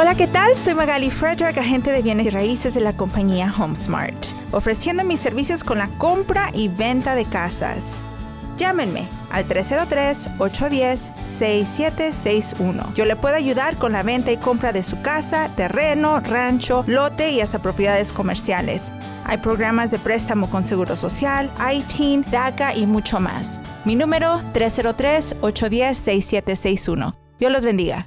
Hola, ¿qué tal? Soy Magali Frederick, agente de bienes y raíces de la compañía HomeSmart, ofreciendo mis servicios con la compra y venta de casas. Llámenme al 303-810-6761. Yo le puedo ayudar con la venta y compra de su casa, terreno, rancho, lote y hasta propiedades comerciales. Hay programas de préstamo con Seguro Social, ITIN, DACA y mucho más. Mi número 303-810-6761. Dios los bendiga.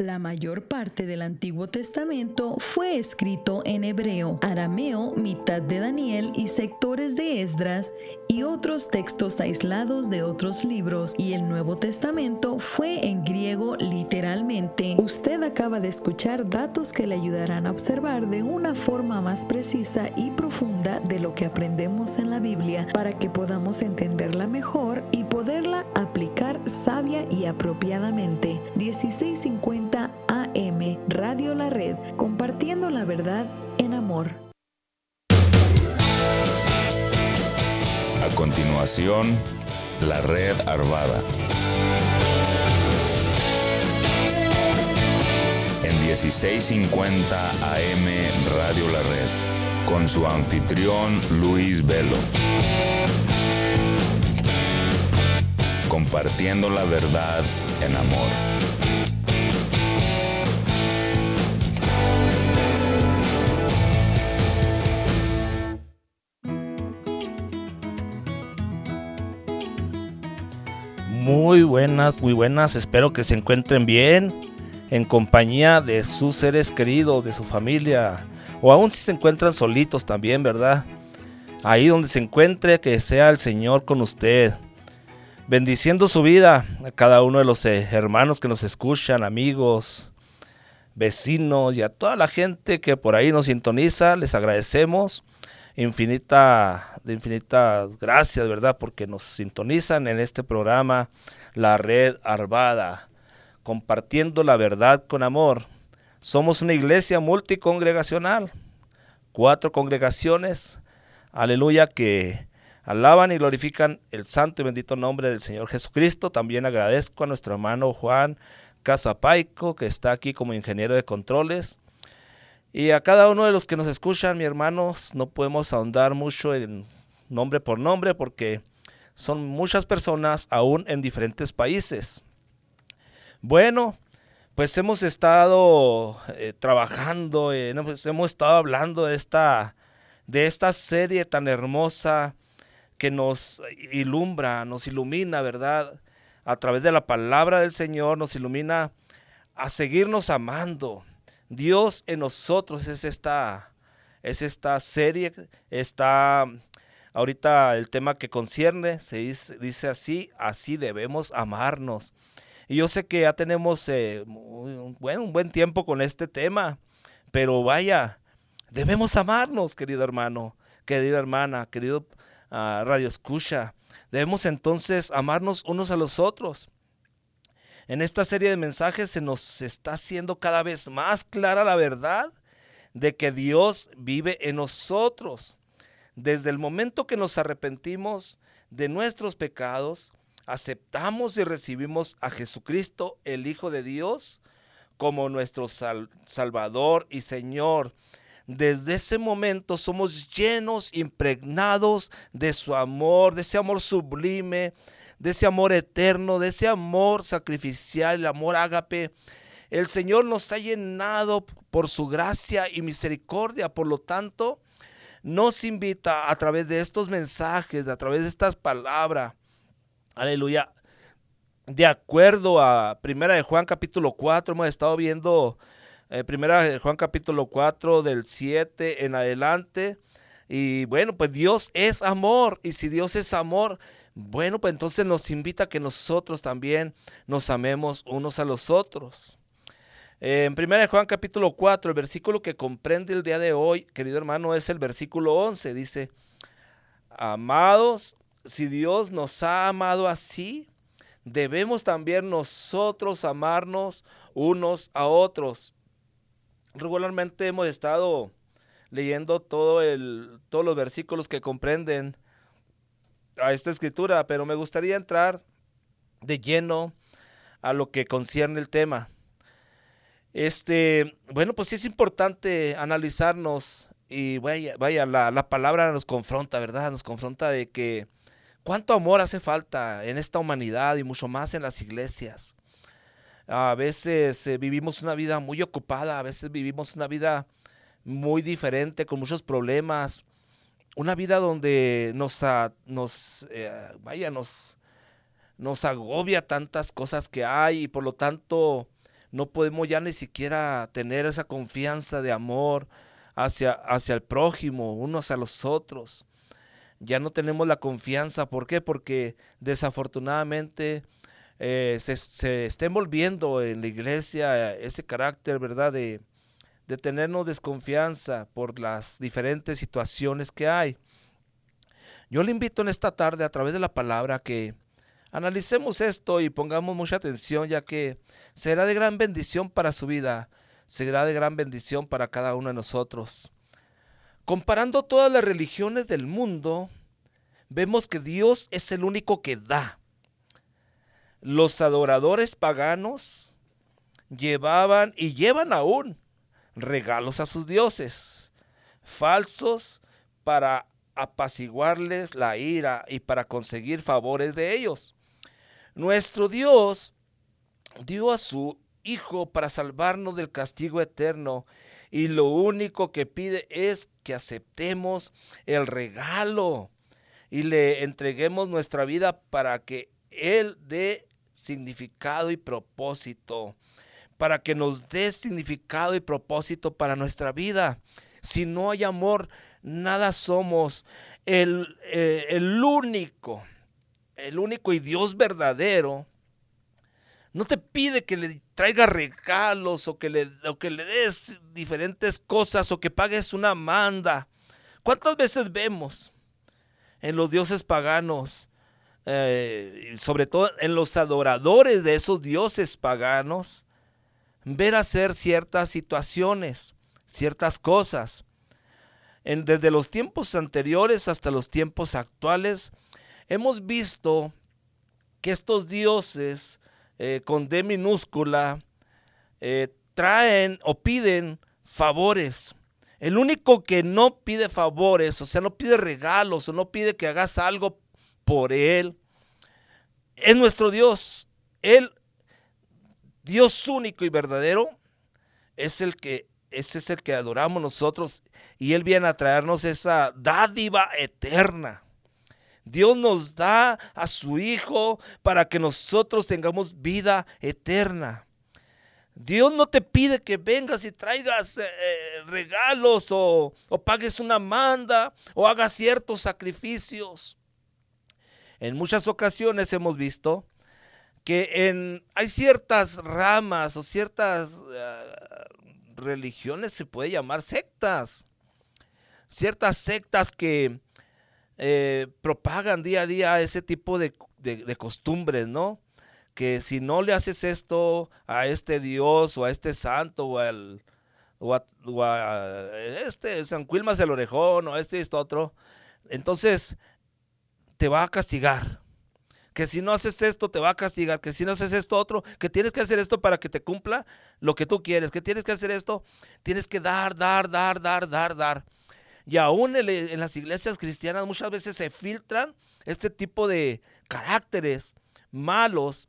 La mayor parte del Antiguo Testamento fue escrito en hebreo, arameo, mitad de Daniel y sectores de Esdras y otros textos aislados de otros libros, y el Nuevo Testamento fue en griego literalmente. Usted acaba de escuchar datos que le ayudarán a observar de una forma más precisa y profunda de lo que aprendemos en la Biblia para que podamos entenderla mejor y poderla aplicar sabia y apropiadamente. 1650 AM Radio La Red, compartiendo la verdad en amor. A continuación, la red Arvada. En 1650 AM Radio La Red, con su anfitrión Luis Velo. Compartiendo la verdad en amor. Muy buenas, muy buenas. Espero que se encuentren bien en compañía de sus seres queridos, de su familia. O aún si se encuentran solitos también, ¿verdad? Ahí donde se encuentre, que sea el Señor con usted. Bendiciendo su vida a cada uno de los eh, hermanos que nos escuchan, amigos, vecinos y a toda la gente que por ahí nos sintoniza. Les agradecemos infinita, de infinitas gracias, ¿verdad? Porque nos sintonizan en este programa, La Red Arvada, compartiendo la verdad con amor. Somos una iglesia multicongregacional, cuatro congregaciones, aleluya, que alaban y glorifican el santo y bendito nombre del Señor Jesucristo. También agradezco a nuestro hermano Juan Casapaico, que está aquí como ingeniero de controles. Y a cada uno de los que nos escuchan, mi hermanos, no podemos ahondar mucho en nombre por nombre porque son muchas personas aún en diferentes países. Bueno, pues hemos estado eh, trabajando, eh, hemos, hemos estado hablando de esta, de esta serie tan hermosa que nos ilumbra, nos ilumina, ¿verdad? A través de la palabra del Señor nos ilumina a seguirnos amando, Dios en nosotros es esta, es esta serie, está ahorita el tema que concierne, se dice, así, así debemos amarnos. Y yo sé que ya tenemos eh, un, buen, un buen tiempo con este tema, pero vaya, debemos amarnos, querido hermano, querida hermana, querido uh, radio escucha. Debemos entonces amarnos unos a los otros. En esta serie de mensajes se nos está haciendo cada vez más clara la verdad de que Dios vive en nosotros. Desde el momento que nos arrepentimos de nuestros pecados, aceptamos y recibimos a Jesucristo, el Hijo de Dios, como nuestro Salvador y Señor. Desde ese momento somos llenos, impregnados de su amor, de ese amor sublime, de ese amor eterno, de ese amor sacrificial, el amor ágape. El Señor nos ha llenado por su gracia y misericordia, por lo tanto, nos invita a través de estos mensajes, a través de estas palabras, aleluya, de acuerdo a Primera de Juan capítulo 4, hemos estado viendo eh, Primera de Juan capítulo 4 del 7 en adelante. Y bueno, pues Dios es amor. Y si Dios es amor, bueno, pues entonces nos invita a que nosotros también nos amemos unos a los otros. En 1 Juan capítulo 4, el versículo que comprende el día de hoy, querido hermano, es el versículo 11. Dice, amados, si Dios nos ha amado así, debemos también nosotros amarnos unos a otros. Regularmente hemos estado leyendo todo el, todos los versículos que comprenden a esta escritura, pero me gustaría entrar de lleno a lo que concierne el tema. Este, bueno, pues sí es importante analizarnos y vaya, vaya la, la, palabra nos confronta, ¿verdad? Nos confronta de que cuánto amor hace falta en esta humanidad y mucho más en las iglesias. A veces eh, vivimos una vida muy ocupada, a veces vivimos una vida muy diferente, con muchos problemas, una vida donde nos, nos eh, vaya, nos, nos agobia tantas cosas que hay y por lo tanto no podemos ya ni siquiera tener esa confianza de amor hacia, hacia el prójimo, unos a los otros. Ya no tenemos la confianza. ¿Por qué? Porque desafortunadamente eh, se, se, está envolviendo en la iglesia ese carácter, ¿verdad? De, de tenernos desconfianza por las diferentes situaciones que hay. Yo le invito en esta tarde a través de la palabra que analicemos esto y pongamos mucha atención ya que será de gran bendición para su vida, será de gran bendición para cada uno de nosotros. Comparando todas las religiones del mundo, vemos que Dios es el único que da. Los adoradores paganos llevaban y llevan aún regalos a sus dioses, falsos para apaciguarles la ira y para conseguir favores de ellos. Nuestro Dios dio a su Hijo para salvarnos del castigo eterno y lo único que pide es que aceptemos el regalo y le entreguemos nuestra vida para que Él dé significado y propósito para que nos dé significado y propósito para nuestra vida. Si no hay amor, nada somos. El, eh, el único, el único y Dios verdadero, no te pide que le traigas regalos o que le, o que le des diferentes cosas o que pagues una manda. ¿Cuántas veces vemos en los dioses paganos, eh, sobre todo en los adoradores de esos dioses paganos, ver hacer ciertas situaciones, ciertas cosas. En, desde los tiempos anteriores hasta los tiempos actuales, hemos visto que estos dioses eh, con D minúscula eh, traen o piden favores. El único que no pide favores, o sea, no pide regalos o no pide que hagas algo por él, es nuestro Dios. Él Dios único y verdadero es el que ese es el que adoramos nosotros y él viene a traernos esa dádiva eterna. Dios nos da a su Hijo para que nosotros tengamos vida eterna. Dios no te pide que vengas y traigas eh, eh, regalos o, o pagues una manda o hagas ciertos sacrificios. En muchas ocasiones hemos visto que en, hay ciertas ramas o ciertas religiones, se puede llamar sectas, ciertas sectas que eh, propagan día a día ese tipo de, costumbres, ¿no? Que si no le haces esto a este Dios o a este santo o al a, este San Quilmas del Orejón o este y esto otro, entonces te va a castigar. Que si no haces esto te va a castigar, que si no haces esto otro, que tienes que hacer esto para que te cumpla lo que tú quieres, que tienes que hacer esto, tienes que dar, dar, dar, dar, dar, dar. Y aún en, las iglesias cristianas muchas veces se filtran este tipo de caracteres malos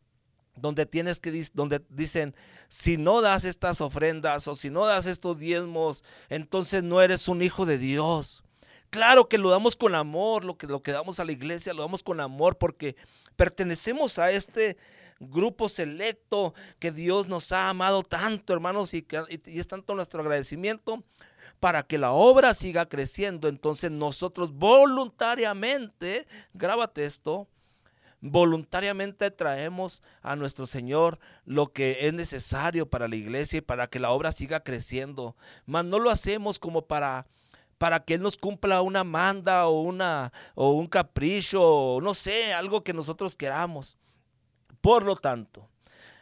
donde tienes que donde dicen si no das estas ofrendas o si no das estos diezmos, entonces no eres un hijo de Dios. Claro que lo damos con amor, lo que lo que damos a la iglesia lo damos con amor porque pertenecemos a este grupo selecto que Dios nos ha amado tanto, hermanos, y, es tanto nuestro agradecimiento para que la obra siga creciendo. Entonces nosotros voluntariamente, grábate esto, voluntariamente traemos a nuestro Señor lo que es necesario para la iglesia y para que la obra siga creciendo. Mas no lo hacemos como para para que Él nos cumpla una manda o, una, o un capricho, o no sé, algo que nosotros queramos. Por lo tanto,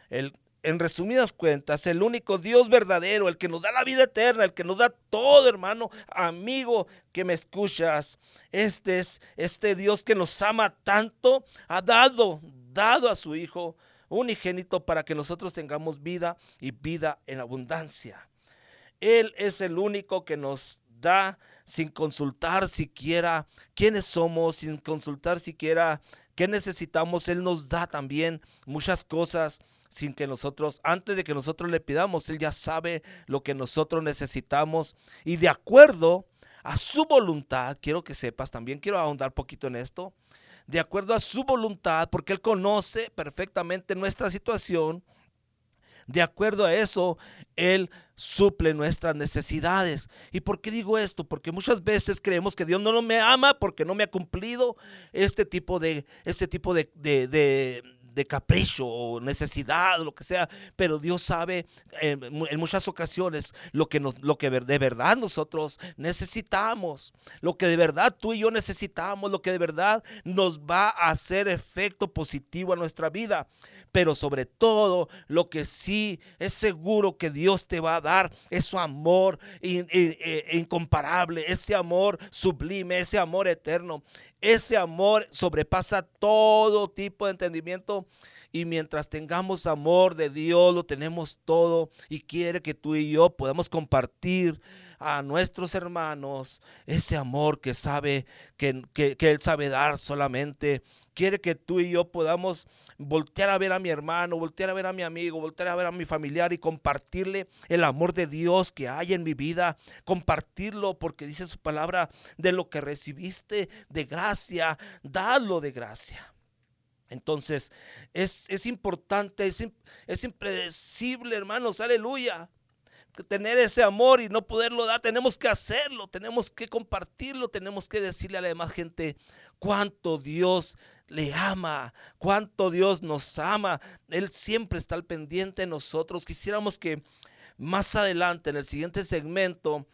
el, en resumidas cuentas, el único Dios verdadero, el que nos da la vida eterna, el que nos da todo, hermano, amigo que me escuchas. Este es este Dios que nos ama tanto, ha dado, dado a su Hijo unigénito para que nosotros tengamos vida y vida en abundancia. Él es el único que nos da sin consultar siquiera quiénes somos, sin consultar siquiera qué necesitamos. Él nos da también muchas cosas sin que nosotros, antes de que nosotros le pidamos, Él ya sabe lo que nosotros necesitamos y de acuerdo a su voluntad, quiero que sepas, también quiero ahondar poquito en esto, de acuerdo a su voluntad, porque Él conoce perfectamente nuestra situación, de acuerdo a eso, Él suple nuestras necesidades. ¿Y por qué digo esto? Porque muchas veces creemos que Dios no me ama porque no me ha cumplido este tipo de, este tipo de, de de capricho o necesidad, lo que sea, pero Dios sabe en muchas ocasiones lo que, nos, lo que de verdad nosotros necesitamos, lo que de verdad tú y yo necesitamos, lo que de verdad nos va a hacer efecto positivo a nuestra vida pero sobre todo lo que sí es seguro que Dios te va a dar es su amor e incomparable, ese amor sublime, ese amor eterno. Ese amor sobrepasa todo tipo de entendimiento. Y mientras tengamos amor de Dios, lo tenemos todo. Y quiere que tú y yo podamos compartir a nuestros hermanos ese amor que sabe, que, que Él sabe dar solamente. Quiere que tú y yo podamos voltear a ver a mi hermano, voltear a ver a mi amigo, voltear a ver a mi familiar y compartirle el amor de Dios que hay en mi vida, compartirlo porque dice su palabra de lo que recibiste de gracia, dalo de gracia. Entonces, es, importante, es, es impredecible, hermanos, aleluya tener ese amor y no poderlo dar, tenemos que hacerlo, tenemos que compartirlo, tenemos que decirle a la demás gente cuánto Dios le ama, cuánto Dios nos ama. Él siempre está al pendiente de nosotros. Quisiéramos que más adelante, en el siguiente segmento,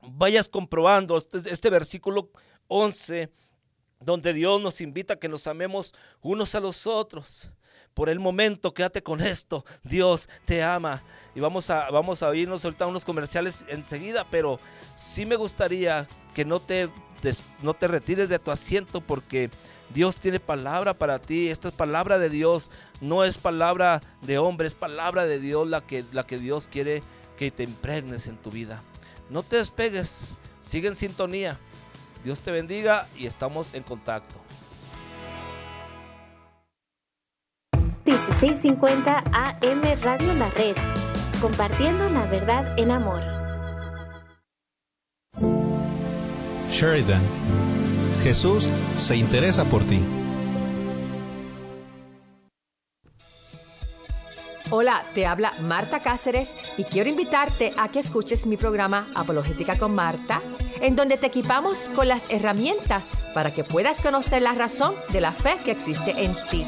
vayas comprobando este, este versículo 11, donde Dios nos invita a que nos amemos unos a los otros. Por el momento, quédate con esto. Dios te ama. Y vamos a, vamos a oírnos ahorita unos comerciales enseguida, pero sí me gustaría que no te, no te retires de tu asiento porque Dios tiene palabra para ti. Esta es palabra de Dios. No es palabra de hombre, es palabra de Dios la que, la que Dios quiere que te impregnes en tu vida. No te despegues. Sigue en sintonía. Dios te bendiga y estamos en contacto. 1650 AM Radio La Red. Compartiendo la verdad en amor. Sheridan Jesús se interesa por ti. Hola, te habla Marta Cáceres y quiero invitarte a que escuches mi programa Apologética con Marta, en donde te equipamos con las herramientas para que puedas conocer la razón de la fe que existe en ti.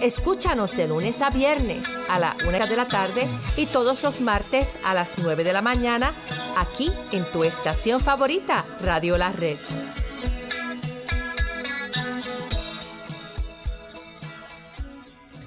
Escúchanos de lunes a viernes a la una de la tarde y todos los martes a las 9 de la mañana aquí en tu estación favorita, Radio La Red.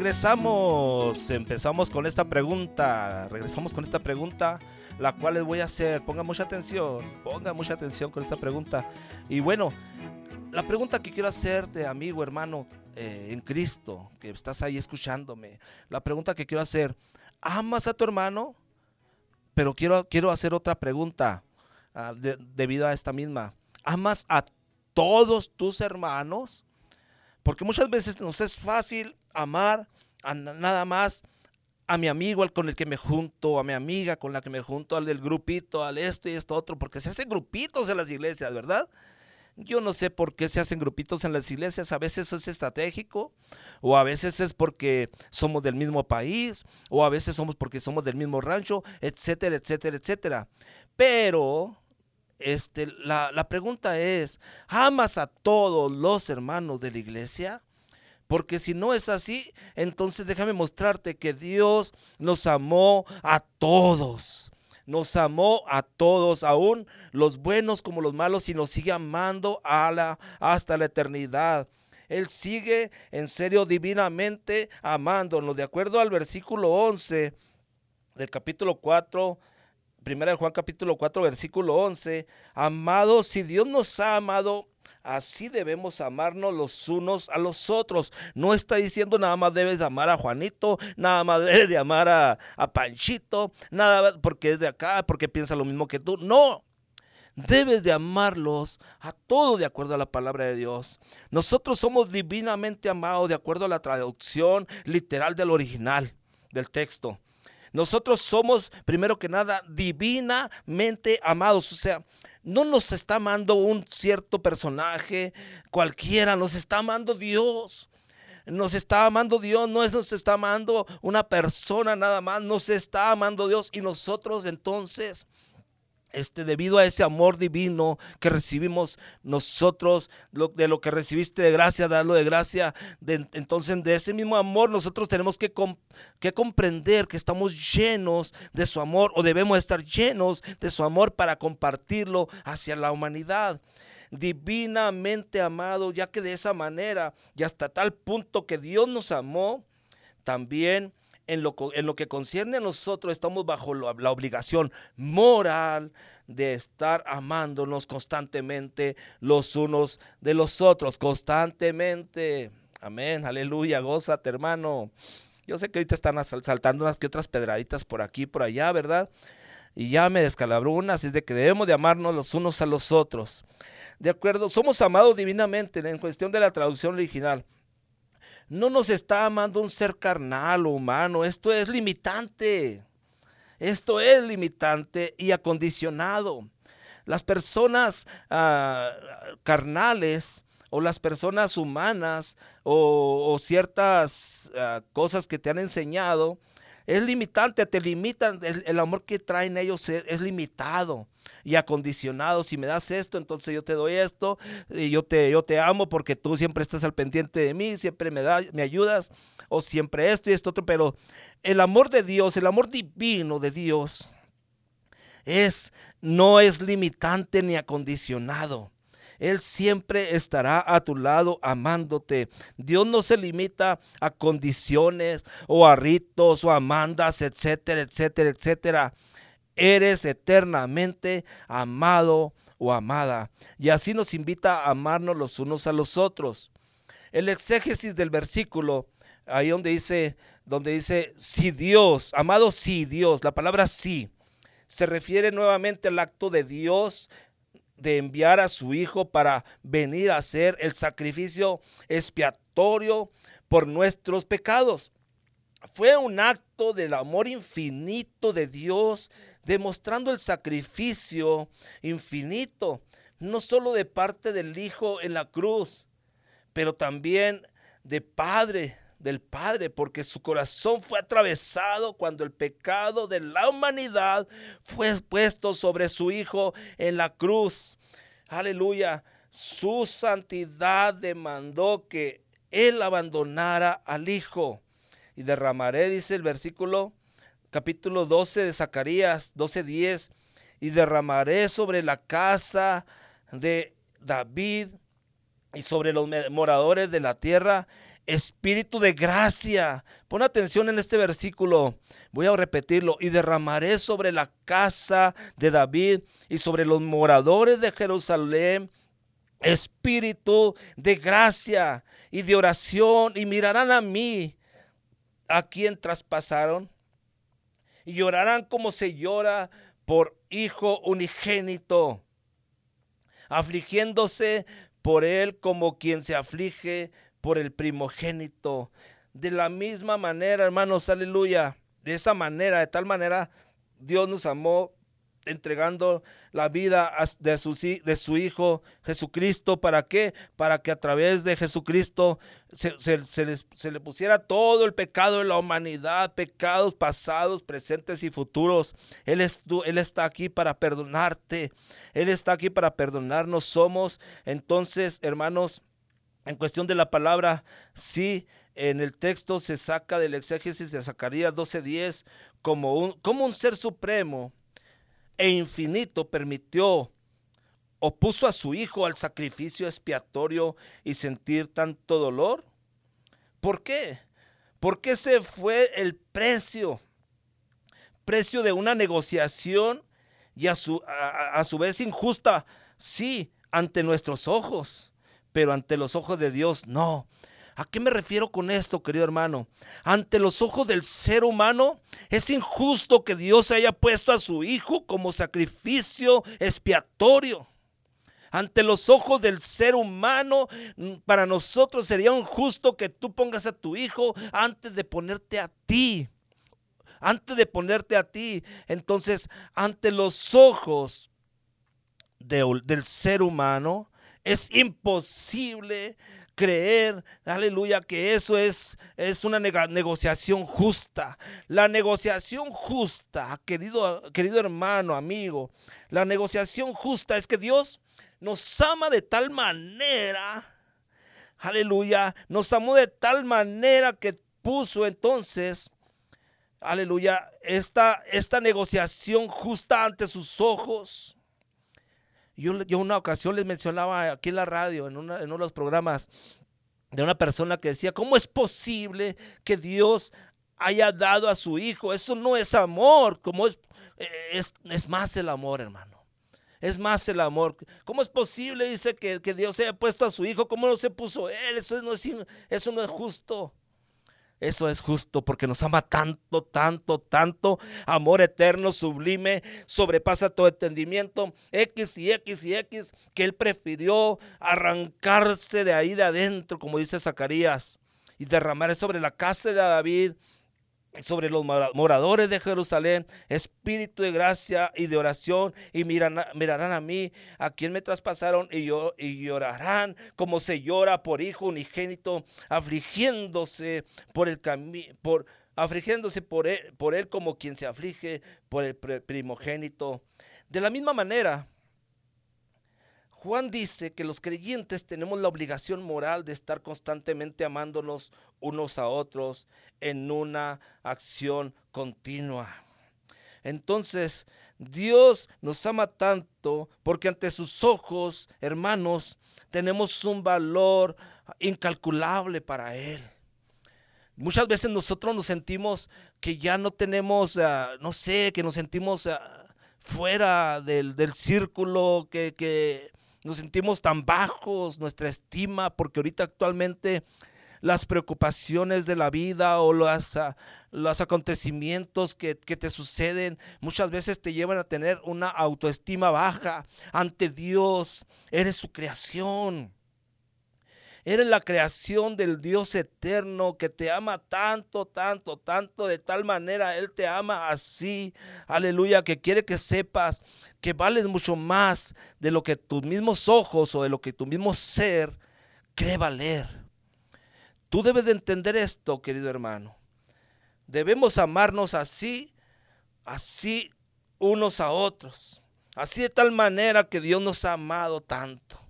Regresamos, empezamos con esta pregunta, regresamos con esta pregunta, la cual les voy a hacer, pongan mucha atención, pongan mucha atención con esta pregunta. Y bueno, la pregunta que quiero hacerte, amigo, hermano, eh, en Cristo, que estás ahí escuchándome, la pregunta que quiero hacer, ¿amas a tu hermano? Pero quiero, quiero hacer otra pregunta uh, debido a esta misma. ¿Amas a todos tus hermanos? Porque muchas veces nos es fácil amar a nada más a mi amigo al con el que me junto, a mi amiga con la que me junto, al del grupito, al esto y esto otro, porque se hacen grupitos en las iglesias, ¿verdad? Yo no sé por qué se hacen grupitos en las iglesias, a veces eso es estratégico, o a veces es porque somos del mismo país, o a veces somos porque somos del mismo rancho, etcétera, etcétera, etcétera. Pero este, la, la pregunta es, ¿amas a todos los hermanos de la iglesia? Porque si no es así, entonces déjame mostrarte que Dios nos amó a todos. Nos amó a todos, aún los buenos como los malos, y nos sigue amando a la, hasta la eternidad. Él sigue en serio divinamente amándonos. De acuerdo al versículo 11 del capítulo 4, primera de Juan capítulo 4, versículo 11, amados, si Dios nos ha amado, Así debemos amarnos los unos a los otros. No está diciendo nada más debes de amar a Juanito, nada más debes de amar a, Panchito, nada porque es de acá, porque piensa lo mismo que tú. No, debes de amarlos a todos de acuerdo a la palabra de Dios. Nosotros somos divinamente amados de acuerdo a la traducción literal del original del texto. Nosotros somos, primero que nada, divinamente amados. O sea, no nos está amando un cierto personaje cualquiera, nos está amando Dios. Nos está amando Dios, no es nos está amando una persona nada más, nos está amando Dios y nosotros entonces este, debido a ese amor divino que recibimos nosotros, de lo que recibiste de gracia, darlo de gracia, entonces de ese mismo amor nosotros tenemos que, que comprender que estamos llenos de su amor o debemos estar llenos de su amor para compartirlo hacia la humanidad. divinamente amado, ya que de esa manera y hasta tal punto que Dios nos amó, también en lo, que concierne a nosotros estamos bajo la, la obligación moral de estar amándonos constantemente los unos de los otros, constantemente. Amén, aleluya, gózate hermano. Yo sé que ahorita están saltando unas que otras pedraditas por aquí, por allá, ¿verdad? Y ya me descalabró una, así es de que debemos de amarnos los unos a los otros. De acuerdo, somos amados divinamente en cuestión de la traducción original. No nos está amando un ser carnal o humano, esto es limitante. Esto es limitante y acondicionado. Las personas ah, carnales o las personas humanas o, ciertas ah, cosas que te han enseñado, es limitante, te limitan, el, amor que traen ellos es, limitado y acondicionado. Si me das esto, entonces yo te doy esto, y yo te, yo te amo porque tú siempre estás al pendiente de mí, siempre me, da, me ayudas, o siempre esto y esto otro, pero el amor de Dios, el amor divino de Dios, es, no es limitante ni acondicionado. Él siempre estará a tu lado amándote. Dios no se limita a condiciones o a ritos o a mandas, etcétera, etcétera, etcétera. Eres eternamente amado o amada. Y así nos invita a amarnos los unos a los otros. El exégesis del versículo, ahí donde dice, donde dice, si Dios, amado si Dios, la palabra sí, se refiere nuevamente al acto de Dios de enviar a su Hijo para venir a hacer el sacrificio expiatorio por nuestros pecados. Fue un acto del amor infinito de Dios, demostrando el sacrificio infinito, no solo de parte del Hijo en la cruz, pero también de Padre, del Padre, porque su corazón fue atravesado cuando el pecado de la humanidad fue puesto sobre su Hijo en la cruz. Aleluya. Su santidad demandó que Él abandonara al Hijo. Y derramaré, dice el versículo capítulo 12 de Zacarías 12:10, y derramaré sobre la casa de David y sobre los moradores de la tierra espíritu de gracia. Pon atención en este versículo. Voy a repetirlo. Y derramaré sobre la casa de David y sobre los moradores de Jerusalén espíritu de gracia y de oración. Y mirarán a mí, a quien traspasaron. Y llorarán como se llora por hijo unigénito, afligiéndose por él como quien se aflige por el primogénito. De la misma manera, hermanos, aleluya. De esa manera, de tal manera, Dios nos amó entregando la vida de su, de su Hijo Jesucristo. ¿Para qué? Para que a través de Jesucristo se, le pusiera todo el pecado de la humanidad, pecados pasados, presentes y futuros. Él, es, él está aquí para perdonarte. Él está aquí para perdonarnos. Somos entonces, hermanos, en cuestión de la palabra, sí, en el texto se saca del exégesis de Zacarías 12:10 como un, como un ser supremo e infinito permitió o puso a su hijo al sacrificio expiatorio y sentir tanto dolor. ¿Por qué? Porque ese fue el precio, precio de una negociación y a su, a su vez injusta, sí, ante nuestros ojos pero ante los ojos de Dios no. ¿A qué me refiero con esto, querido hermano? Ante los ojos del ser humano, es injusto que Dios haya puesto a su Hijo como sacrificio expiatorio. Ante los ojos del ser humano, para nosotros sería injusto que tú pongas a tu Hijo antes de ponerte a ti. Antes de ponerte a ti. Entonces, ante los ojos del ser humano, es imposible creer, aleluya, que eso es, es una negociación justa. La negociación justa, querido, querido hermano, amigo, la negociación justa es que Dios nos ama de tal manera, aleluya, nos amó de tal manera que puso entonces, aleluya, esta, esta negociación justa ante sus ojos. Yo, yo una ocasión les mencionaba aquí en la radio, en, uno de los programas, de una persona que decía, ¿cómo es posible que Dios haya dado a su hijo? Eso no es amor, como es, es, es más el amor, hermano. Es más el amor. ¿Cómo es posible, dice, que, que, Dios haya puesto a su hijo? ¿Cómo no se puso él? Eso no es, eso no es justo. Eso es justo porque nos ama tanto, tanto, tanto. Amor eterno, sublime, sobrepasa todo entendimiento. X y X y X, que Él prefirió arrancarse de ahí de adentro, como dice Zacarías, y derramar sobre la casa de David sobre los moradores de Jerusalén, espíritu de gracia y de oración, y mirarán a mí, a quien me traspasaron, y, yo, y llorarán como se llora por hijo unigénito, afligiéndose por el camino, por afligiéndose por él, por él como quien se aflige por el primogénito. De la misma manera, Juan dice que los creyentes tenemos la obligación moral de estar constantemente amándonos unos a otros en una acción continua. Entonces, Dios nos ama tanto porque ante sus ojos, hermanos, tenemos un valor incalculable para Él. Muchas veces nosotros nos sentimos que ya no tenemos, ah, no sé, que nos sentimos ah, fuera del, círculo, que, que nos sentimos tan bajos, nuestra estima, porque ahorita actualmente las preocupaciones de la vida o los, ah, los acontecimientos que, te suceden muchas veces te llevan a tener una autoestima baja ante Dios. Eres su creación. Eres la creación del Dios eterno que te ama tanto, tanto, tanto, de tal manera Él te ama así. Aleluya, que quiere que sepas que vales mucho más de lo que tus mismos ojos o de lo que tu mismo ser cree valer. Tú debes de entender esto, querido hermano. Debemos amarnos así, así unos a otros. Así de tal manera que Dios nos ha amado tanto.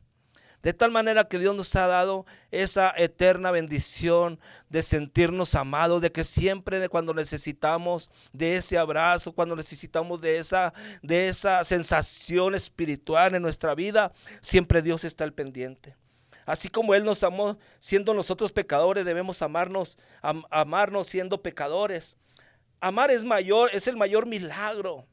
De tal manera que Dios nos ha dado esa eterna bendición de sentirnos amados, de que siempre cuando necesitamos de ese abrazo, cuando necesitamos de esa, de esa sensación espiritual en nuestra vida, siempre Dios está al pendiente. Así como Él nos amó siendo nosotros pecadores, debemos amarnos, amarnos siendo pecadores. Amar es mayor, es el mayor milagro.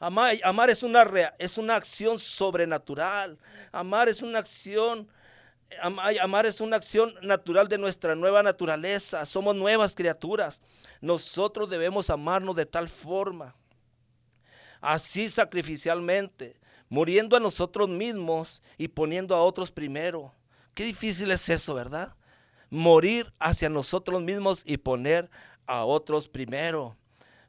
Amar, es, una, es una acción sobrenatural. Amar es una acción Amar es una acción natural de nuestra nueva naturaleza. Somos nuevas criaturas. Nosotros debemos amarnos de tal forma, así sacrificialmente, muriendo a nosotros mismos y poniendo a otros primero. Qué difícil es eso, ¿verdad? Morir hacia nosotros mismos y poner a otros primero.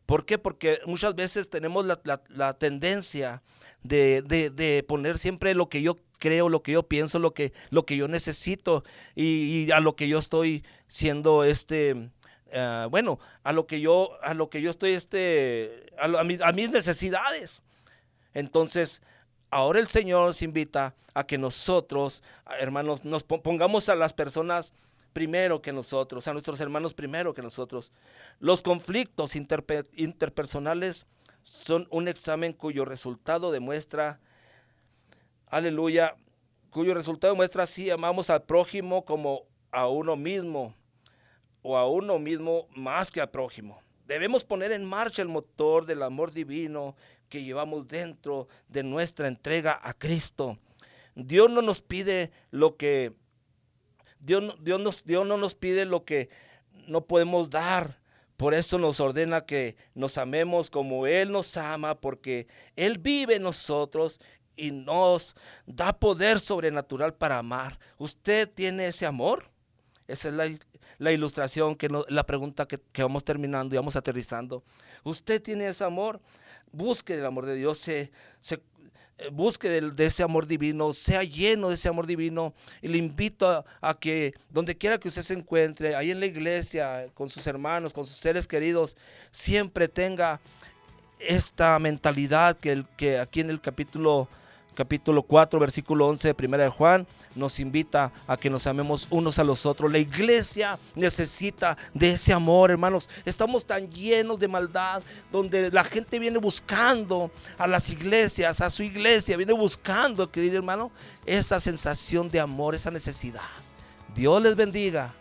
¿Por qué? Porque muchas veces tenemos la, tendencia de, poner siempre lo que yo creo, lo que yo pienso, lo que, lo que yo necesito y, a lo que yo estoy siendo este, eh, bueno, a lo que yo, a lo que yo estoy este, a, a mis necesidades. Entonces, ahora el Señor nos invita a que nosotros, hermanos, nos pongamos a las personas primero que nosotros, a nuestros hermanos primero que nosotros. Los conflictos interpersonales son un examen cuyo resultado demuestra, aleluya, cuyo resultado demuestra si amamos al prójimo como a uno mismo o a uno mismo más que al prójimo. Debemos poner en marcha el motor del amor divino que llevamos dentro de nuestra entrega a Cristo. Dios no nos pide lo que Dios, Dios, no nos pide lo que no podemos dar. Por eso nos ordena que nos amemos como Él nos ama, porque Él vive en nosotros y nos da poder sobrenatural para amar. ¿Usted tiene ese amor? Esa es la, ilustración, que la pregunta que, vamos terminando y vamos aterrizando. ¿Usted tiene ese amor? Busque el amor de Dios, se, busque de, ese amor divino, sea lleno de ese amor divino. Y le invito a, que donde quiera que usted se encuentre, ahí en la iglesia, con sus hermanos, con sus seres queridos, siempre tenga esta mentalidad que, que aquí en el capítulo capítulo 4, versículo 11 de Primera de Juan, nos invita a que nos amemos unos a los otros. La iglesia necesita de ese amor, hermanos. Estamos tan llenos de maldad, donde la gente viene buscando a las iglesias, a su iglesia, viene buscando, querido hermano, esa sensación de amor, esa necesidad. Dios les bendiga